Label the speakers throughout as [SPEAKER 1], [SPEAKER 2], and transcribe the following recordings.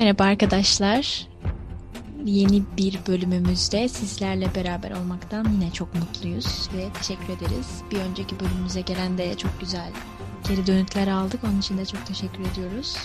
[SPEAKER 1] Merhaba arkadaşlar. Yeni bir bölümümüzde sizlerle beraber olmaktan yine çok mutluyuz ve teşekkür ederiz. Bir önceki bölümümüze gelen de çok güzel geri dönütler aldık. Onun için de çok teşekkür ediyoruz.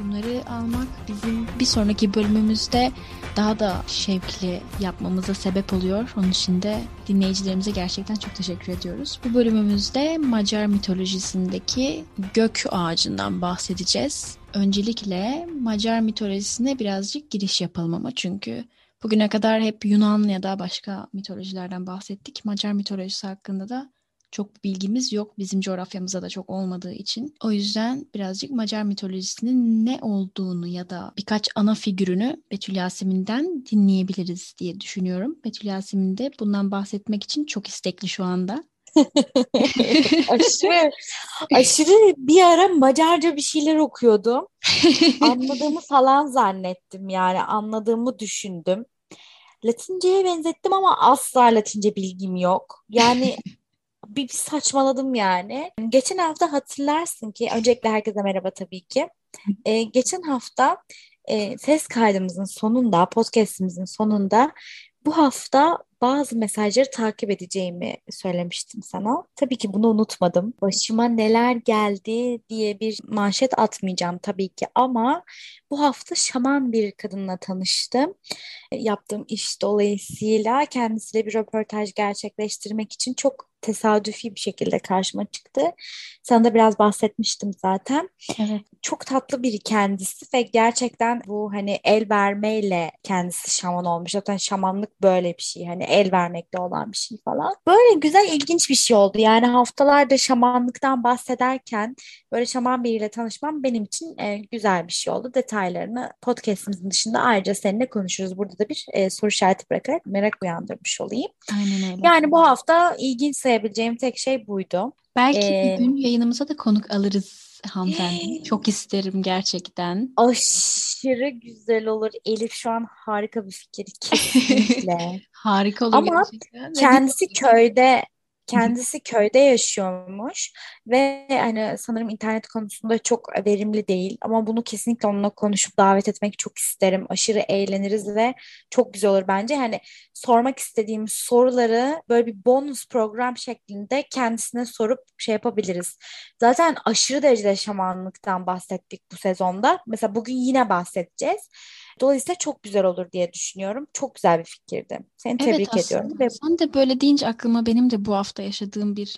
[SPEAKER 1] Bunları almak bizim bir sonraki bölümümüzde daha da şevkli yapmamıza sebep oluyor. Onun için de dinleyicilerimize gerçekten çok teşekkür ediyoruz. Bu bölümümüzde Macar mitolojisindeki gök ağacından bahsedeceğiz. Öncelikle Macar mitolojisine birazcık giriş yapalım ama çünkü bugüne kadar hep Yunan ya da başka mitolojilerden bahsettik. Macar mitolojisi hakkında da çok bilgimiz yok. Bizim coğrafyamızda da çok olmadığı için. O yüzden birazcık Macar mitolojisinin ne olduğunu ya da birkaç ana figürünü Betül Yasemin'den dinleyebiliriz diye düşünüyorum. Betül Yasemin de bundan bahsetmek için çok istekli şu anda.
[SPEAKER 2] aşırı, aşırı bir ara Macarca bir şeyler okuyordum. Anladığımı falan zannettim yani anladığımı düşündüm. Latinceye benzettim ama asla Latince bilgim yok. Yani bir, bir saçmaladım yani. Geçen hafta hatırlarsın ki, öncelikle herkese merhaba tabii ki. Ee, geçen hafta e, ses kaydımızın sonunda, podcastimizin sonunda bu hafta bazı mesajları takip edeceğimi söylemiştim sana. Tabii ki bunu unutmadım. Başıma neler geldi diye bir manşet atmayacağım tabii ki ama bu hafta şaman bir kadınla tanıştım. Yaptığım iş dolayısıyla kendisiyle bir röportaj gerçekleştirmek için çok tesadüfi bir şekilde karşıma çıktı. Sana da biraz bahsetmiştim zaten.
[SPEAKER 1] Evet.
[SPEAKER 2] Çok tatlı biri kendisi ve gerçekten bu hani el vermeyle kendisi şaman olmuş. Zaten şamanlık böyle bir şey. Hani el vermekle olan bir şey falan. Böyle güzel ilginç bir şey oldu. Yani haftalarda şamanlıktan bahsederken böyle şaman biriyle tanışmam benim için e, güzel bir şey oldu. Detaylarını podcastimizin dışında ayrıca seninle konuşuruz. Burada da bir e, soru işareti bırakarak merak uyandırmış olayım.
[SPEAKER 1] Aynen öyle.
[SPEAKER 2] Yani bu hafta ilginç sayabileceğim tek şey buydu.
[SPEAKER 1] Belki
[SPEAKER 2] Ee,
[SPEAKER 1] bir gün yayınımıza da konuk alırız hanımefendi. Çok isterim gerçekten.
[SPEAKER 2] Aşırı güzel olur. Elif şu an harika bir fikir kesinlikle.
[SPEAKER 1] Harika olur
[SPEAKER 2] Ama
[SPEAKER 1] gerçekten.
[SPEAKER 2] Kendisi köyde kendisi köyde yaşıyormuş ve hani sanırım internet konusunda çok verimli değil ama bunu kesinlikle onunla konuşup davet etmek çok isterim. Aşırı eğleniriz ve çok güzel olur bence. Hani sormak istediğim soruları böyle bir bonus program şeklinde kendisine sorup şey yapabiliriz. Zaten aşırı derecede şamanlıktan bahsettik bu sezonda. Mesela bugün yine bahsedeceğiz. Dolayısıyla çok güzel olur diye düşünüyorum. Çok güzel bir fikirdi. Seni
[SPEAKER 1] Evet
[SPEAKER 2] tebrik ediyorum.
[SPEAKER 1] aslında.
[SPEAKER 2] Ve
[SPEAKER 1] Sen de böyle deyince aklıma benim de bu hafta yaşadığım bir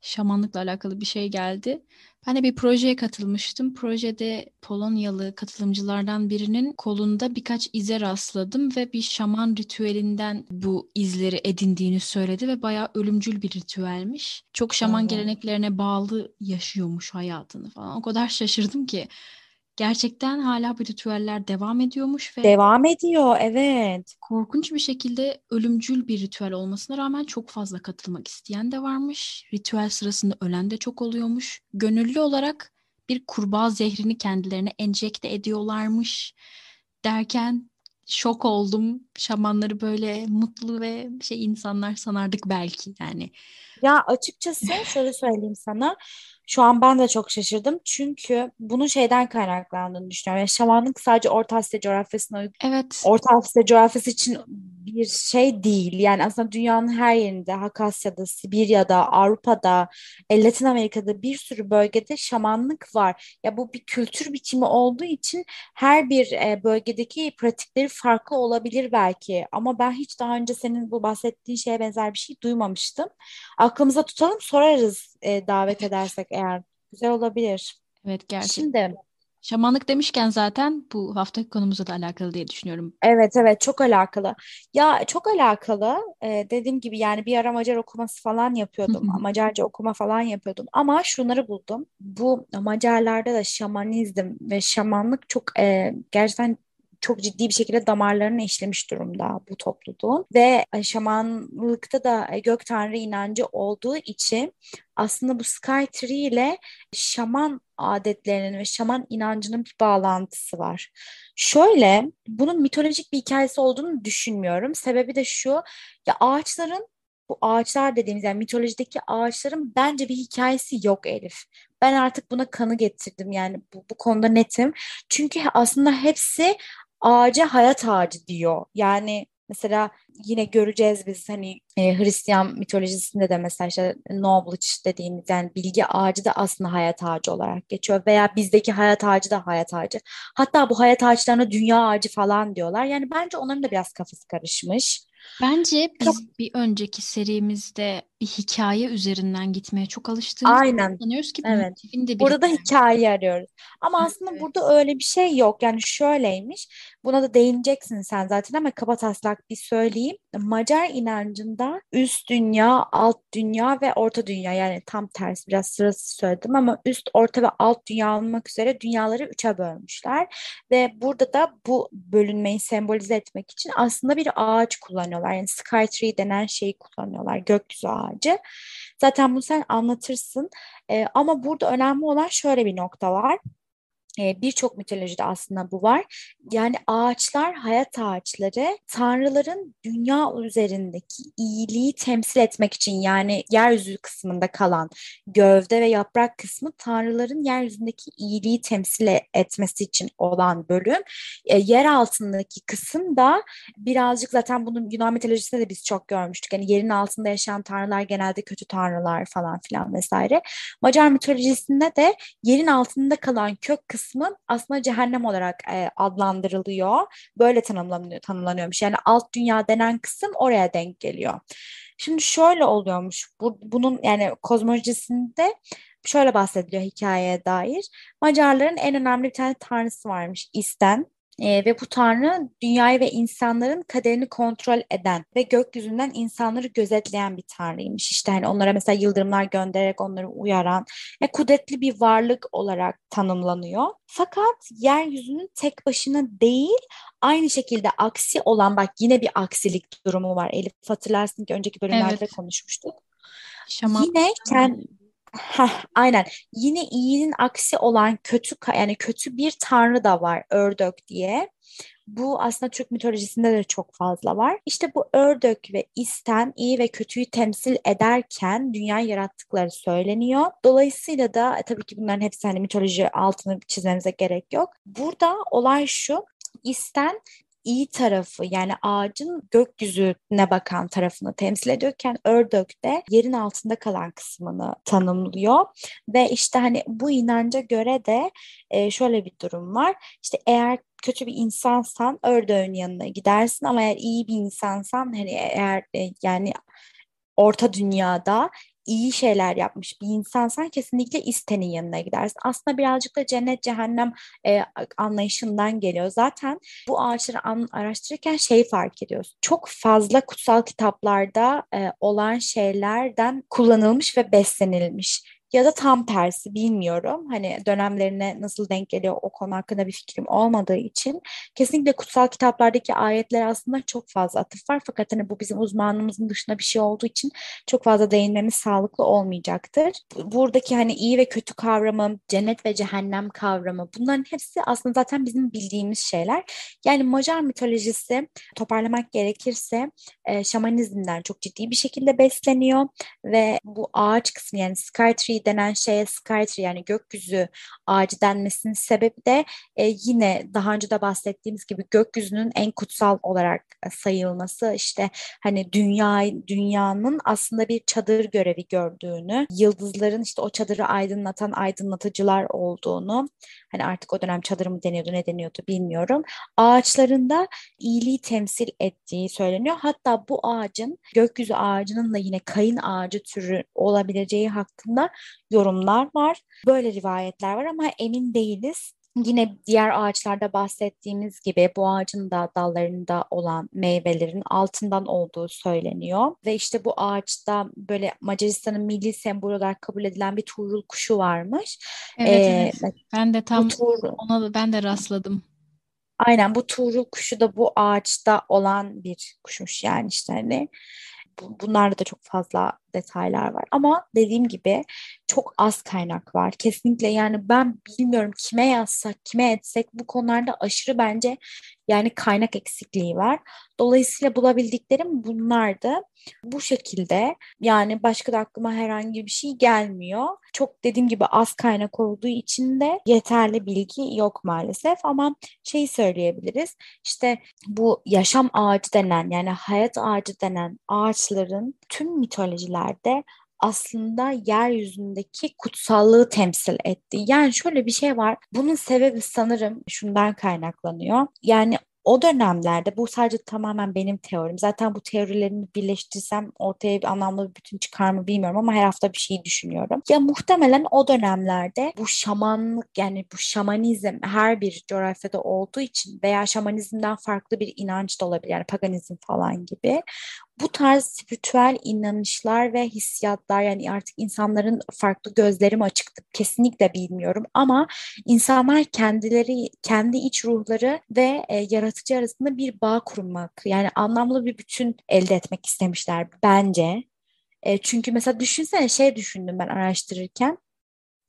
[SPEAKER 1] şamanlıkla alakalı bir şey geldi. Ben de bir projeye katılmıştım. Projede Polonyalı katılımcılardan birinin kolunda birkaç ize rastladım ve bir şaman ritüelinden bu izleri edindiğini söyledi ve bayağı ölümcül bir ritüelmiş. Çok şaman
[SPEAKER 2] Evet.
[SPEAKER 1] geleneklerine bağlı yaşıyormuş hayatını falan. O kadar şaşırdım ki. Gerçekten hala bu ritüeller devam ediyormuş ve
[SPEAKER 2] devam ediyor. Evet.
[SPEAKER 1] korkunç bir şekilde ölümcül bir ritüel olmasına rağmen çok fazla katılmak isteyen de varmış. Ritüel sırasında ölen de çok oluyormuş. Gönüllü olarak bir kurbağa zehrini kendilerine enjekte ediyorlarmış derken şok oldum. Şamanları böyle mutlu ve şey insanlar sanardık belki yani.
[SPEAKER 2] Ya açıkçası şöyle söyleyeyim sana. Şu an ben de çok şaşırdım. Çünkü bunun şeyden kaynaklandığını düşünüyorum. Yani şamanlık sadece Orta Asya coğrafyasına uygun.
[SPEAKER 1] Evet.
[SPEAKER 2] Orta Asya coğrafyası için bir şey değil. Yani aslında dünyanın her yerinde, Hakasya'da, Sibirya'da, Avrupa'da, e, Latin Amerika'da bir sürü bölgede şamanlık var. Ya bu bir kültür biçimi olduğu için her bir e, bölgedeki pratikleri farklı olabilir belki. Ama ben hiç daha önce senin bu bahsettiğin şeye benzer bir şey duymamıştım. Aklımıza tutalım, sorarız e, davet edersek eğer. Güzel olabilir.
[SPEAKER 1] Evet gerçekten.
[SPEAKER 2] Şimdi
[SPEAKER 1] Şamanlık demişken zaten bu haftaki konumuzla da alakalı diye düşünüyorum.
[SPEAKER 2] Evet evet çok alakalı. Ya çok alakalı. Ee, dediğim gibi yani bir ara Macar okuması falan yapıyordum. Macarca okuma falan yapıyordum. Ama şunları buldum. Bu Macarlarda da şamanizm ve şamanlık çok e, gerçekten çok ciddi bir şekilde damarlarına işlemiş durumda bu topluluğun. Ve e, şamanlıkta da e, gök tanrı inancı olduğu için aslında bu Sky Tree ile şaman adetlerinin ve şaman inancının bir bağlantısı var. Şöyle, bunun mitolojik bir hikayesi olduğunu düşünmüyorum. Sebebi de şu, ya ağaçların, bu ağaçlar dediğimiz yani mitolojideki ağaçların bence bir hikayesi yok Elif. Ben artık buna kanı getirdim yani bu, bu konuda netim. Çünkü aslında hepsi ağaca hayat ağacı diyor. Yani Mesela yine göreceğiz biz hani e, Hristiyan mitolojisinde de mesela işte knowledge dediğimiz yani bilgi ağacı da aslında hayat ağacı olarak geçiyor veya bizdeki hayat ağacı da hayat ağacı. Hatta bu hayat ağaçlarına dünya ağacı falan diyorlar. Yani bence onların da biraz kafası karışmış.
[SPEAKER 1] Bence biz çok... bir önceki serimizde bir hikaye üzerinden gitmeye çok alıştığımız
[SPEAKER 2] Aynen.
[SPEAKER 1] sanıyoruz ki
[SPEAKER 2] evet. de bir Burada da hikaye arıyoruz. Ama evet. aslında burada öyle bir şey yok. Yani şöyleymiş. Buna da değineceksin sen zaten ama kaba taslak bir söyleyeyim. Macar inancında üst dünya, alt dünya ve orta dünya yani tam tersi biraz sırası söyledim ama üst, orta ve alt dünya olmak üzere dünyaları üçe bölmüşler. Ve burada da bu bölünmeyi sembolize etmek için aslında bir ağaç kullanıyorlar. Yani Sky Tree denen şeyi kullanıyorlar. Gökyüzü ağacı. Zaten bunu sen anlatırsın. Ee, ama burada önemli olan şöyle bir nokta var. E, birçok mitolojide aslında bu var. Yani ağaçlar, hayat ağaçları tanrıların dünya üzerindeki iyiliği temsil etmek için yani yeryüzü kısmında kalan gövde ve yaprak kısmı tanrıların yeryüzündeki iyiliği temsil etmesi için olan bölüm. E, yer altındaki kısım da birazcık zaten bunun Yunan mitolojisinde de biz çok görmüştük. Yani yerin altında yaşayan tanrılar genelde kötü tanrılar falan filan vesaire. Macar mitolojisinde de yerin altında kalan kök kısmı kısmı aslında cehennem olarak e, adlandırılıyor. Böyle tanımlanıyor, tanımlanıyormuş. Yani alt dünya denen kısım oraya denk geliyor. Şimdi şöyle oluyormuş. Bu, bunun yani kozmolojisinde şöyle bahsediliyor hikayeye dair. Macarların en önemli bir tane tanrısı varmış İsten. E, ve bu tanrı dünyayı ve insanların kaderini kontrol eden ve gökyüzünden insanları gözetleyen bir tanrıymış. İşte hani onlara mesela yıldırımlar göndererek onları uyaran ve kudretli bir varlık olarak tanımlanıyor. Fakat yeryüzünün tek başına değil aynı şekilde aksi olan bak yine bir aksilik durumu var. Elif hatırlarsın ki önceki bölümlerde evet. konuşmuştuk. Şaman. Yine kendi Heh, aynen. Yine iyinin aksi olan kötü yani kötü bir tanrı da var ördök diye. Bu aslında Türk mitolojisinde de çok fazla var. İşte bu ördök ve isten iyi ve kötüyü temsil ederken dünyayı yarattıkları söyleniyor. Dolayısıyla da e, tabii ki bunların hepsi hani mitoloji altını çizmemize gerek yok. Burada olay şu. İsten iyi tarafı yani ağacın gökyüzüne bakan tarafını temsil ediyorken ördök de yerin altında kalan kısmını tanımlıyor. Ve işte hani bu inanca göre de e, şöyle bir durum var. İşte eğer kötü bir insansan ördöğün yanına gidersin ama eğer iyi bir insansan hani eğer e, yani orta dünyada iyi şeyler yapmış bir insansan kesinlikle istenin yanına gidersin. Aslında birazcık da cennet cehennem e, anlayışından geliyor. Zaten bu ağaçları an, araştırırken şey fark ediyoruz. Çok fazla kutsal kitaplarda e, olan şeylerden kullanılmış ve beslenilmiş ya da tam tersi bilmiyorum. Hani dönemlerine nasıl denk geliyor o konu hakkında bir fikrim olmadığı için kesinlikle kutsal kitaplardaki ayetler aslında çok fazla atıf var fakat hani bu bizim uzmanlığımızın dışında bir şey olduğu için çok fazla değinmemiz sağlıklı olmayacaktır. Buradaki hani iyi ve kötü kavramı, cennet ve cehennem kavramı bunların hepsi aslında zaten bizim bildiğimiz şeyler. Yani Macar mitolojisi toparlamak gerekirse şamanizmden çok ciddi bir şekilde besleniyor ve bu ağaç kısmı yani Sky Tree denen şeye Skytree yani gökyüzü ağacı denmesinin sebebi de e, yine daha önce de bahsettiğimiz gibi gökyüzünün en kutsal olarak e, sayılması işte hani dünya dünyanın aslında bir çadır görevi gördüğünü, yıldızların işte o çadırı aydınlatan aydınlatıcılar olduğunu hani artık o dönem çadır mı deniyordu ne deniyordu bilmiyorum. Ağaçlarında iyiliği temsil ettiği söyleniyor. Hatta bu ağacın gökyüzü ağacının da yine kayın ağacı türü olabileceği hakkında yorumlar var. Böyle rivayetler var ama emin değiliz. Yine diğer ağaçlarda bahsettiğimiz gibi bu ağacın da dallarında olan meyvelerin altından olduğu söyleniyor. Ve işte bu ağaçta böyle Macaristan'ın milli sembol olarak kabul edilen bir tuğrul kuşu varmış.
[SPEAKER 1] Evet, ee, evet. Ben de tam tuğrul, ona ben de rastladım.
[SPEAKER 2] Aynen bu tuğrul kuşu da bu ağaçta olan bir kuşmuş yani işte hani bunlarla da çok fazla detaylar var. Ama dediğim gibi çok az kaynak var. Kesinlikle yani ben bilmiyorum kime yazsak, kime etsek bu konularda aşırı bence yani kaynak eksikliği var. Dolayısıyla bulabildiklerim bunlardı. Bu şekilde yani başka da aklıma herhangi bir şey gelmiyor. Çok dediğim gibi az kaynak olduğu için de yeterli bilgi yok maalesef ama şeyi söyleyebiliriz. İşte bu yaşam ağacı denen yani hayat ağacı denen ağaçların tüm mitolojilerde aslında yeryüzündeki kutsallığı temsil etti. Yani şöyle bir şey var. Bunun sebebi sanırım şundan kaynaklanıyor. Yani o dönemlerde bu sadece tamamen benim teorim. Zaten bu teorilerimi birleştirsem ortaya bir anlamlı bir bütün çıkar mı bilmiyorum ama her hafta bir şey düşünüyorum. Ya muhtemelen o dönemlerde bu şamanlık yani bu şamanizm her bir coğrafyada olduğu için veya şamanizmden farklı bir inanç da olabilir. Yani paganizm falan gibi bu tarz spiritüel inanışlar ve hissiyatlar yani artık insanların farklı gözleri mi açıktı kesinlikle bilmiyorum ama insanlar kendileri kendi iç ruhları ve e, yaratıcı arasında bir bağ kurmak yani anlamlı bir bütün elde etmek istemişler bence. E, çünkü mesela düşünsene şey düşündüm ben araştırırken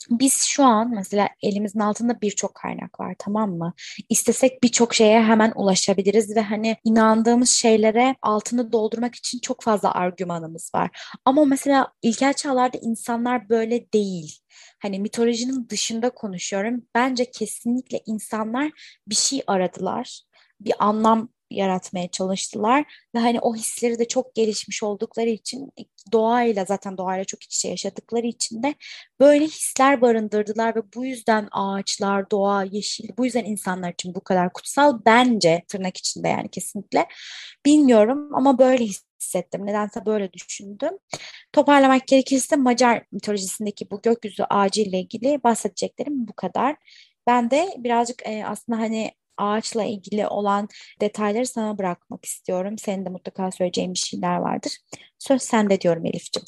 [SPEAKER 2] biz şu an mesela elimizin altında birçok kaynak var tamam mı? İstesek birçok şeye hemen ulaşabiliriz ve hani inandığımız şeylere altını doldurmak için çok fazla argümanımız var. Ama mesela ilkel çağlarda insanlar böyle değil. Hani mitolojinin dışında konuşuyorum. Bence kesinlikle insanlar bir şey aradılar. Bir anlam yaratmaya çalıştılar ve hani o hisleri de çok gelişmiş oldukları için doğayla zaten doğayla çok iç içe yaşadıkları için de böyle hisler barındırdılar ve bu yüzden ağaçlar, doğa, yeşil bu yüzden insanlar için bu kadar kutsal bence tırnak içinde yani kesinlikle bilmiyorum ama böyle hissettim. Nedense böyle düşündüm. Toparlamak gerekirse Macar mitolojisindeki bu gökyüzü ağacı ile ilgili bahsedeceklerim bu kadar. Ben de birazcık e, aslında hani ağaçla ilgili olan detayları sana bırakmak istiyorum. Senin de mutlaka söyleyeceğin bir şeyler vardır. Söz sende diyorum Elif'ciğim.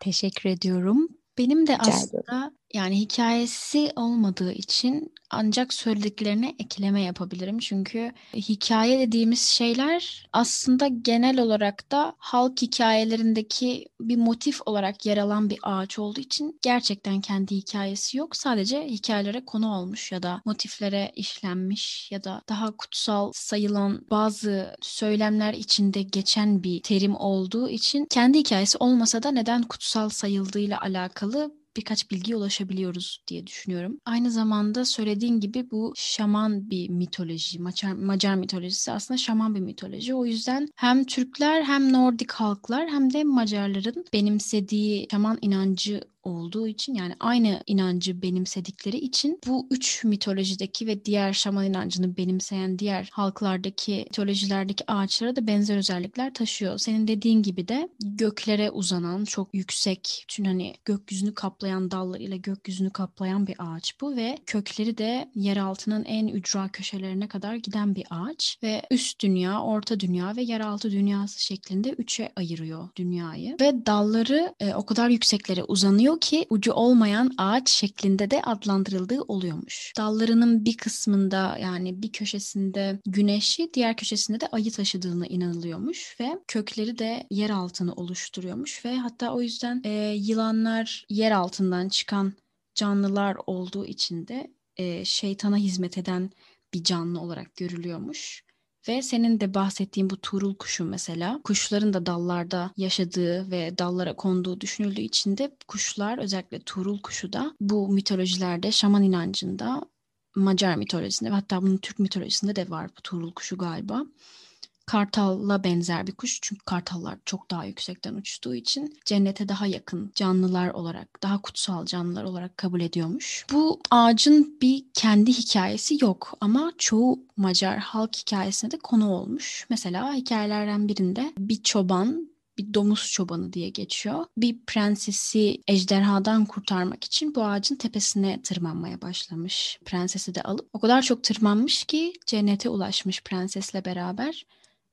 [SPEAKER 1] Teşekkür ediyorum. Benim de Rica aslında ediyorum. Yani hikayesi olmadığı için ancak söylediklerine ekleme yapabilirim. Çünkü hikaye dediğimiz şeyler aslında genel olarak da halk hikayelerindeki bir motif olarak yer alan bir ağaç olduğu için gerçekten kendi hikayesi yok. Sadece hikayelere konu olmuş ya da motiflere işlenmiş ya da daha kutsal sayılan bazı söylemler içinde geçen bir terim olduğu için kendi hikayesi olmasa da neden kutsal sayıldığıyla alakalı birkaç bilgiye ulaşabiliyoruz diye düşünüyorum. Aynı zamanda söylediğin gibi bu şaman bir mitoloji. Macar, Macar mitolojisi aslında şaman bir mitoloji. O yüzden hem Türkler hem Nordik halklar hem de Macarların benimsediği şaman inancı olduğu için yani aynı inancı benimsedikleri için bu üç mitolojideki ve diğer şaman inancını benimseyen diğer halklardaki mitolojilerdeki ağaçlara da benzer özellikler taşıyor. Senin dediğin gibi de göklere uzanan çok yüksek tüm hani gökyüzünü kaplayan dallarıyla gökyüzünü kaplayan bir ağaç bu ve kökleri de yer altının en ücra köşelerine kadar giden bir ağaç ve üst dünya, orta dünya ve yeraltı dünyası şeklinde üçe ayırıyor dünyayı ve dalları e, o kadar yükseklere uzanıyor diyor ki ucu olmayan ağaç şeklinde de adlandırıldığı oluyormuş. Dallarının bir kısmında yani bir köşesinde güneşi diğer köşesinde de ayı taşıdığına inanılıyormuş ve kökleri de yer altını oluşturuyormuş ve hatta o yüzden e, yılanlar yer altından çıkan canlılar olduğu için de e, şeytana hizmet eden bir canlı olarak görülüyormuş. Ve senin de bahsettiğin bu turul kuşu mesela kuşların da dallarda yaşadığı ve dallara konduğu düşünüldüğü için de kuşlar özellikle turul kuşu da bu mitolojilerde şaman inancında Macar mitolojisinde hatta bunun Türk mitolojisinde de var bu turul kuşu galiba kartalla benzer bir kuş. Çünkü kartallar çok daha yüksekten uçtuğu için cennete daha yakın canlılar olarak, daha kutsal canlılar olarak kabul ediyormuş. Bu ağacın bir kendi hikayesi yok ama çoğu Macar halk hikayesine de konu olmuş. Mesela hikayelerden birinde bir çoban bir domuz çobanı diye geçiyor. Bir prensesi ejderhadan kurtarmak için bu ağacın tepesine tırmanmaya başlamış. Prensesi de alıp o kadar çok tırmanmış ki cennete ulaşmış prensesle beraber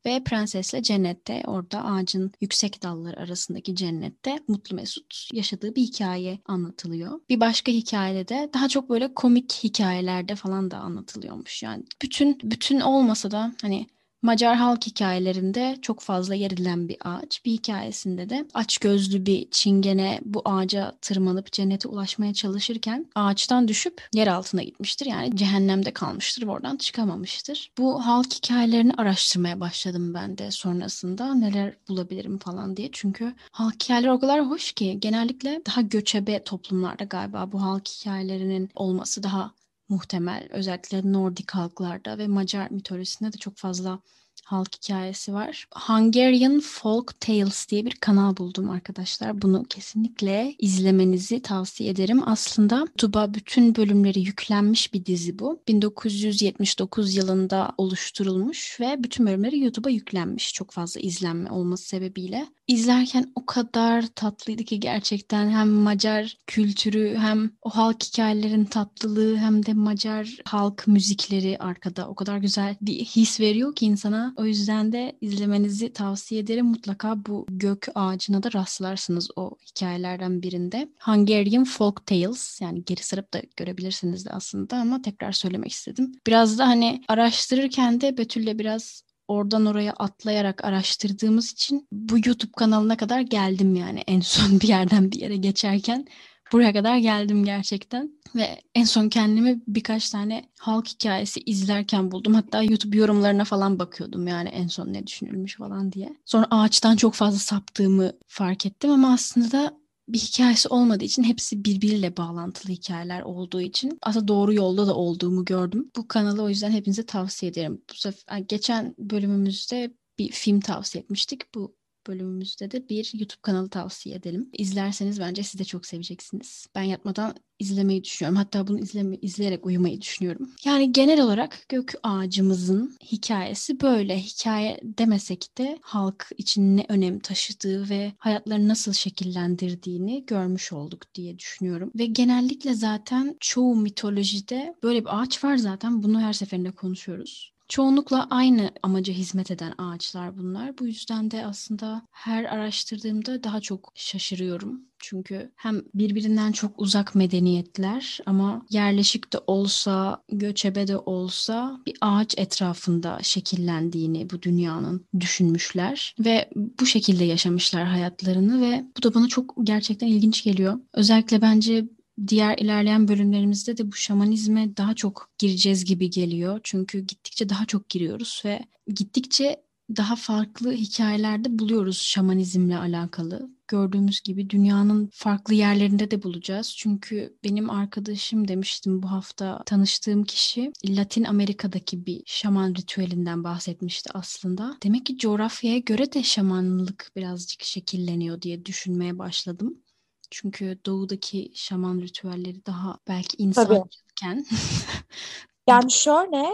[SPEAKER 1] ve prensesle cennette orada ağacın yüksek dalları arasındaki cennette mutlu mesut yaşadığı bir hikaye anlatılıyor. Bir başka hikayede de daha çok böyle komik hikayelerde falan da anlatılıyormuş. Yani bütün bütün olmasa da hani Macar halk hikayelerinde çok fazla yer edilen bir ağaç. Bir hikayesinde de aç gözlü bir çingene bu ağaca tırmanıp cennete ulaşmaya çalışırken ağaçtan düşüp yer altına gitmiştir. Yani cehennemde kalmıştır, oradan çıkamamıştır. Bu halk hikayelerini araştırmaya başladım ben de sonrasında neler bulabilirim falan diye. Çünkü halk hikayeleri o kadar hoş ki genellikle daha göçebe toplumlarda galiba bu halk hikayelerinin olması daha muhtemel. Özellikle Nordik halklarda ve Macar mitolojisinde de çok fazla halk hikayesi var. Hungarian Folk Tales diye bir kanal buldum arkadaşlar. Bunu kesinlikle izlemenizi tavsiye ederim. Aslında YouTube'a bütün bölümleri yüklenmiş bir dizi bu. 1979 yılında oluşturulmuş ve bütün bölümleri YouTube'a yüklenmiş. Çok fazla izlenme olması sebebiyle. İzlerken o kadar tatlıydı ki gerçekten hem Macar kültürü hem o halk hikayelerin tatlılığı hem de Macar halk müzikleri arkada o kadar güzel bir his veriyor ki insana. O yüzden de izlemenizi tavsiye ederim. Mutlaka bu gök ağacına da rastlarsınız o hikayelerden birinde. Hungarian Folk Tales yani geri sarıp da görebilirsiniz de aslında ama tekrar söylemek istedim. Biraz da hani araştırırken de Betül'le biraz oradan oraya atlayarak araştırdığımız için bu YouTube kanalına kadar geldim yani en son bir yerden bir yere geçerken buraya kadar geldim gerçekten ve en son kendimi birkaç tane halk hikayesi izlerken buldum. Hatta YouTube yorumlarına falan bakıyordum yani en son ne düşünülmüş falan diye. Sonra ağaçtan çok fazla saptığımı fark ettim ama aslında bir hikayesi olmadığı için hepsi birbiriyle bağlantılı hikayeler olduğu için aslında doğru yolda da olduğumu gördüm. Bu kanalı o yüzden hepinize tavsiye ederim. Bu sefer geçen bölümümüzde bir film tavsiye etmiştik. Bu bölümümüzde de bir YouTube kanalı tavsiye edelim. İzlerseniz bence siz de çok seveceksiniz. Ben yatmadan izlemeyi düşünüyorum. Hatta bunu izleme, izleyerek uyumayı düşünüyorum. Yani genel olarak gök ağacımızın hikayesi böyle. Hikaye demesek de halk için ne önem taşıdığı ve hayatlarını nasıl şekillendirdiğini görmüş olduk diye düşünüyorum. Ve genellikle zaten çoğu mitolojide böyle bir ağaç var zaten. Bunu her seferinde konuşuyoruz. Çoğunlukla aynı amaca hizmet eden ağaçlar bunlar. Bu yüzden de aslında her araştırdığımda daha çok şaşırıyorum. Çünkü hem birbirinden çok uzak medeniyetler ama yerleşik de olsa, göçebe de olsa bir ağaç etrafında şekillendiğini bu dünyanın düşünmüşler ve bu şekilde yaşamışlar hayatlarını ve bu da bana çok gerçekten ilginç geliyor. Özellikle bence diğer ilerleyen bölümlerimizde de bu şamanizme daha çok gireceğiz gibi geliyor. Çünkü gittikçe daha çok giriyoruz ve gittikçe daha farklı hikayelerde buluyoruz şamanizmle alakalı. Gördüğümüz gibi dünyanın farklı yerlerinde de bulacağız. Çünkü benim arkadaşım demiştim bu hafta tanıştığım kişi Latin Amerika'daki bir şaman ritüelinden bahsetmişti aslında. Demek ki coğrafyaya göre de şamanlık birazcık şekilleniyor diye düşünmeye başladım. Çünkü doğudaki şaman ritüelleri daha belki insanken.
[SPEAKER 2] yani şöyle,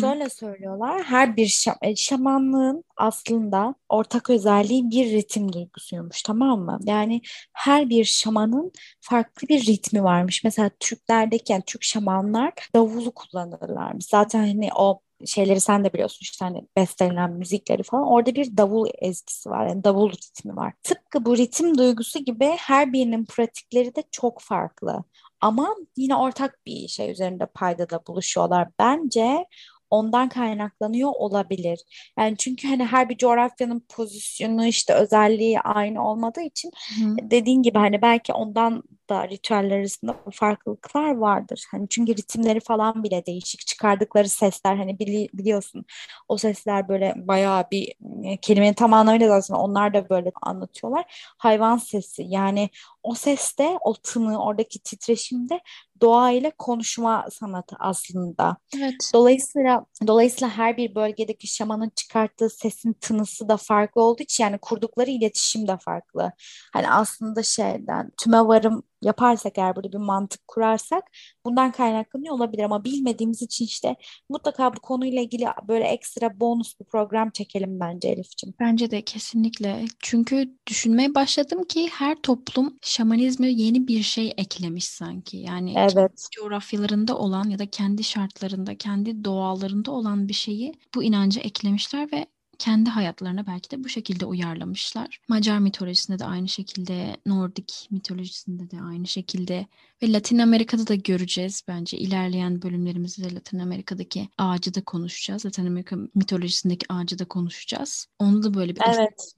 [SPEAKER 2] şöyle söylüyorlar. Her bir şam e, şamanlığın aslında ortak özelliği bir ritim duygusuymuş tamam mı? Yani her bir şamanın farklı bir ritmi varmış. Mesela Türklerdeki yani Türk şamanlar davulu kullanırlarmış. Zaten hani o şeyleri sen de biliyorsun işte hani bestelenen müzikleri falan orada bir davul ezgisi var yani davul ritmi var. Tıpkı bu ritim duygusu gibi her birinin pratikleri de çok farklı. Ama yine ortak bir şey üzerinde paydada buluşuyorlar. Bence ondan kaynaklanıyor olabilir. Yani çünkü hani her bir coğrafyanın pozisyonu işte özelliği aynı olmadığı için Hı. dediğin gibi hani belki ondan da ritüeller arasında farklılıklar vardır. Hani çünkü ritimleri falan bile değişik. Çıkardıkları sesler hani bili, biliyorsun o sesler böyle bayağı bir e, kelimenin tam anlamıyla zaten onlar da böyle anlatıyorlar. Hayvan sesi yani o seste o tını oradaki titreşimde doğayla konuşma sanatı aslında. Evet. Dolayısıyla dolayısıyla her bir bölgedeki şamanın çıkarttığı sesin tınısı da farklı olduğu için yani kurdukları iletişim de farklı. Hani aslında şeyden tüme varım yaparsak eğer burada bir mantık kurarsak bundan kaynaklanıyor olabilir ama bilmediğimiz için işte mutlaka bu konuyla ilgili böyle ekstra bonus bir program çekelim bence Elif'ciğim.
[SPEAKER 1] Bence de kesinlikle. Çünkü düşünmeye başladım ki her toplum şamanizme yeni bir şey eklemiş sanki. Yani evet. coğrafyalarında olan ya da kendi şartlarında, kendi doğalarında olan bir şeyi bu inanca eklemişler ve kendi hayatlarına belki de bu şekilde uyarlamışlar. Macar mitolojisinde de aynı şekilde, Nordik mitolojisinde de aynı şekilde ve Latin Amerika'da da göreceğiz bence. ilerleyen bölümlerimizde de Latin Amerika'daki ağacı da konuşacağız. Latin Amerika mitolojisindeki ağacı da konuşacağız. Onu da böyle bir
[SPEAKER 2] evet.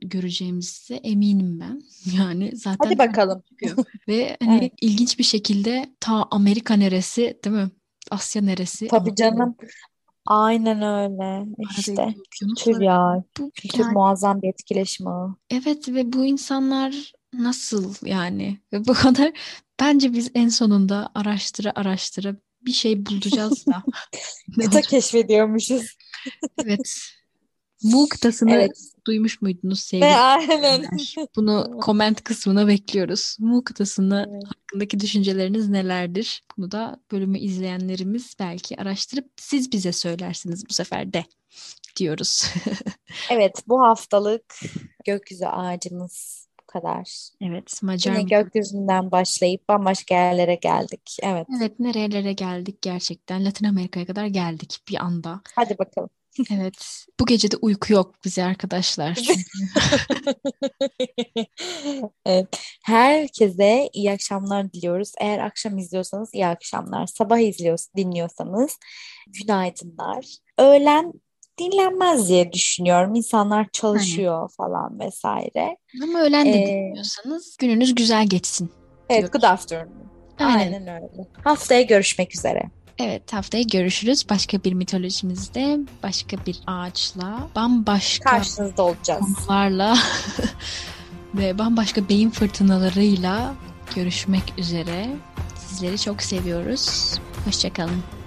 [SPEAKER 1] göreceğimize eminim ben. Yani zaten
[SPEAKER 2] Hadi bakalım.
[SPEAKER 1] ve hani evet. ilginç bir şekilde ta Amerika neresi değil mi? Asya neresi?
[SPEAKER 2] Tabii canım. Aynen öyle. İşte kültür ya. Bu, kültür yani, muazzam bir etkileşim ağı.
[SPEAKER 1] Evet ve bu insanlar nasıl yani? Ve bu kadar bence biz en sonunda araştıra araştıra bir şey bulacağız da.
[SPEAKER 2] Kıta keşfediyormuşuz.
[SPEAKER 1] evet. Mu kıtasını evet. duymuş muydunuz sevgili?
[SPEAKER 2] Aynen.
[SPEAKER 1] Bunu koment kısmına bekliyoruz. Mu kıtasını evet. hakkındaki düşünceleriniz nelerdir? Bunu da bölümü izleyenlerimiz belki araştırıp siz bize söylersiniz bu sefer de diyoruz.
[SPEAKER 2] evet bu haftalık gökyüzü ağacımız bu kadar.
[SPEAKER 1] Evet Macar.
[SPEAKER 2] Yine gökyüzünden başlayıp bambaşka yerlere geldik. Evet.
[SPEAKER 1] Evet nerelere geldik gerçekten. Latin Amerika'ya kadar geldik bir anda.
[SPEAKER 2] Hadi bakalım.
[SPEAKER 1] Evet. Bu gece de uyku yok bize arkadaşlar.
[SPEAKER 2] evet. Herkese iyi akşamlar diliyoruz. Eğer akşam izliyorsanız iyi akşamlar. Sabah izliyorsanız, dinliyorsanız günaydınlar. Öğlen dinlenmez diye düşünüyorum. İnsanlar çalışıyor hani. falan vesaire.
[SPEAKER 1] Ama öğlen de ee, dinliyorsanız gününüz güzel geçsin.
[SPEAKER 2] Evet, diyoruz. good afternoon. Aynen. Aynen öyle. Haftaya görüşmek üzere.
[SPEAKER 1] Evet haftaya görüşürüz. Başka bir mitolojimizde başka bir ağaçla bambaşka
[SPEAKER 2] karşınızda olacağız.
[SPEAKER 1] konularla ve bambaşka beyin fırtınalarıyla görüşmek üzere. Sizleri çok seviyoruz. Hoşçakalın.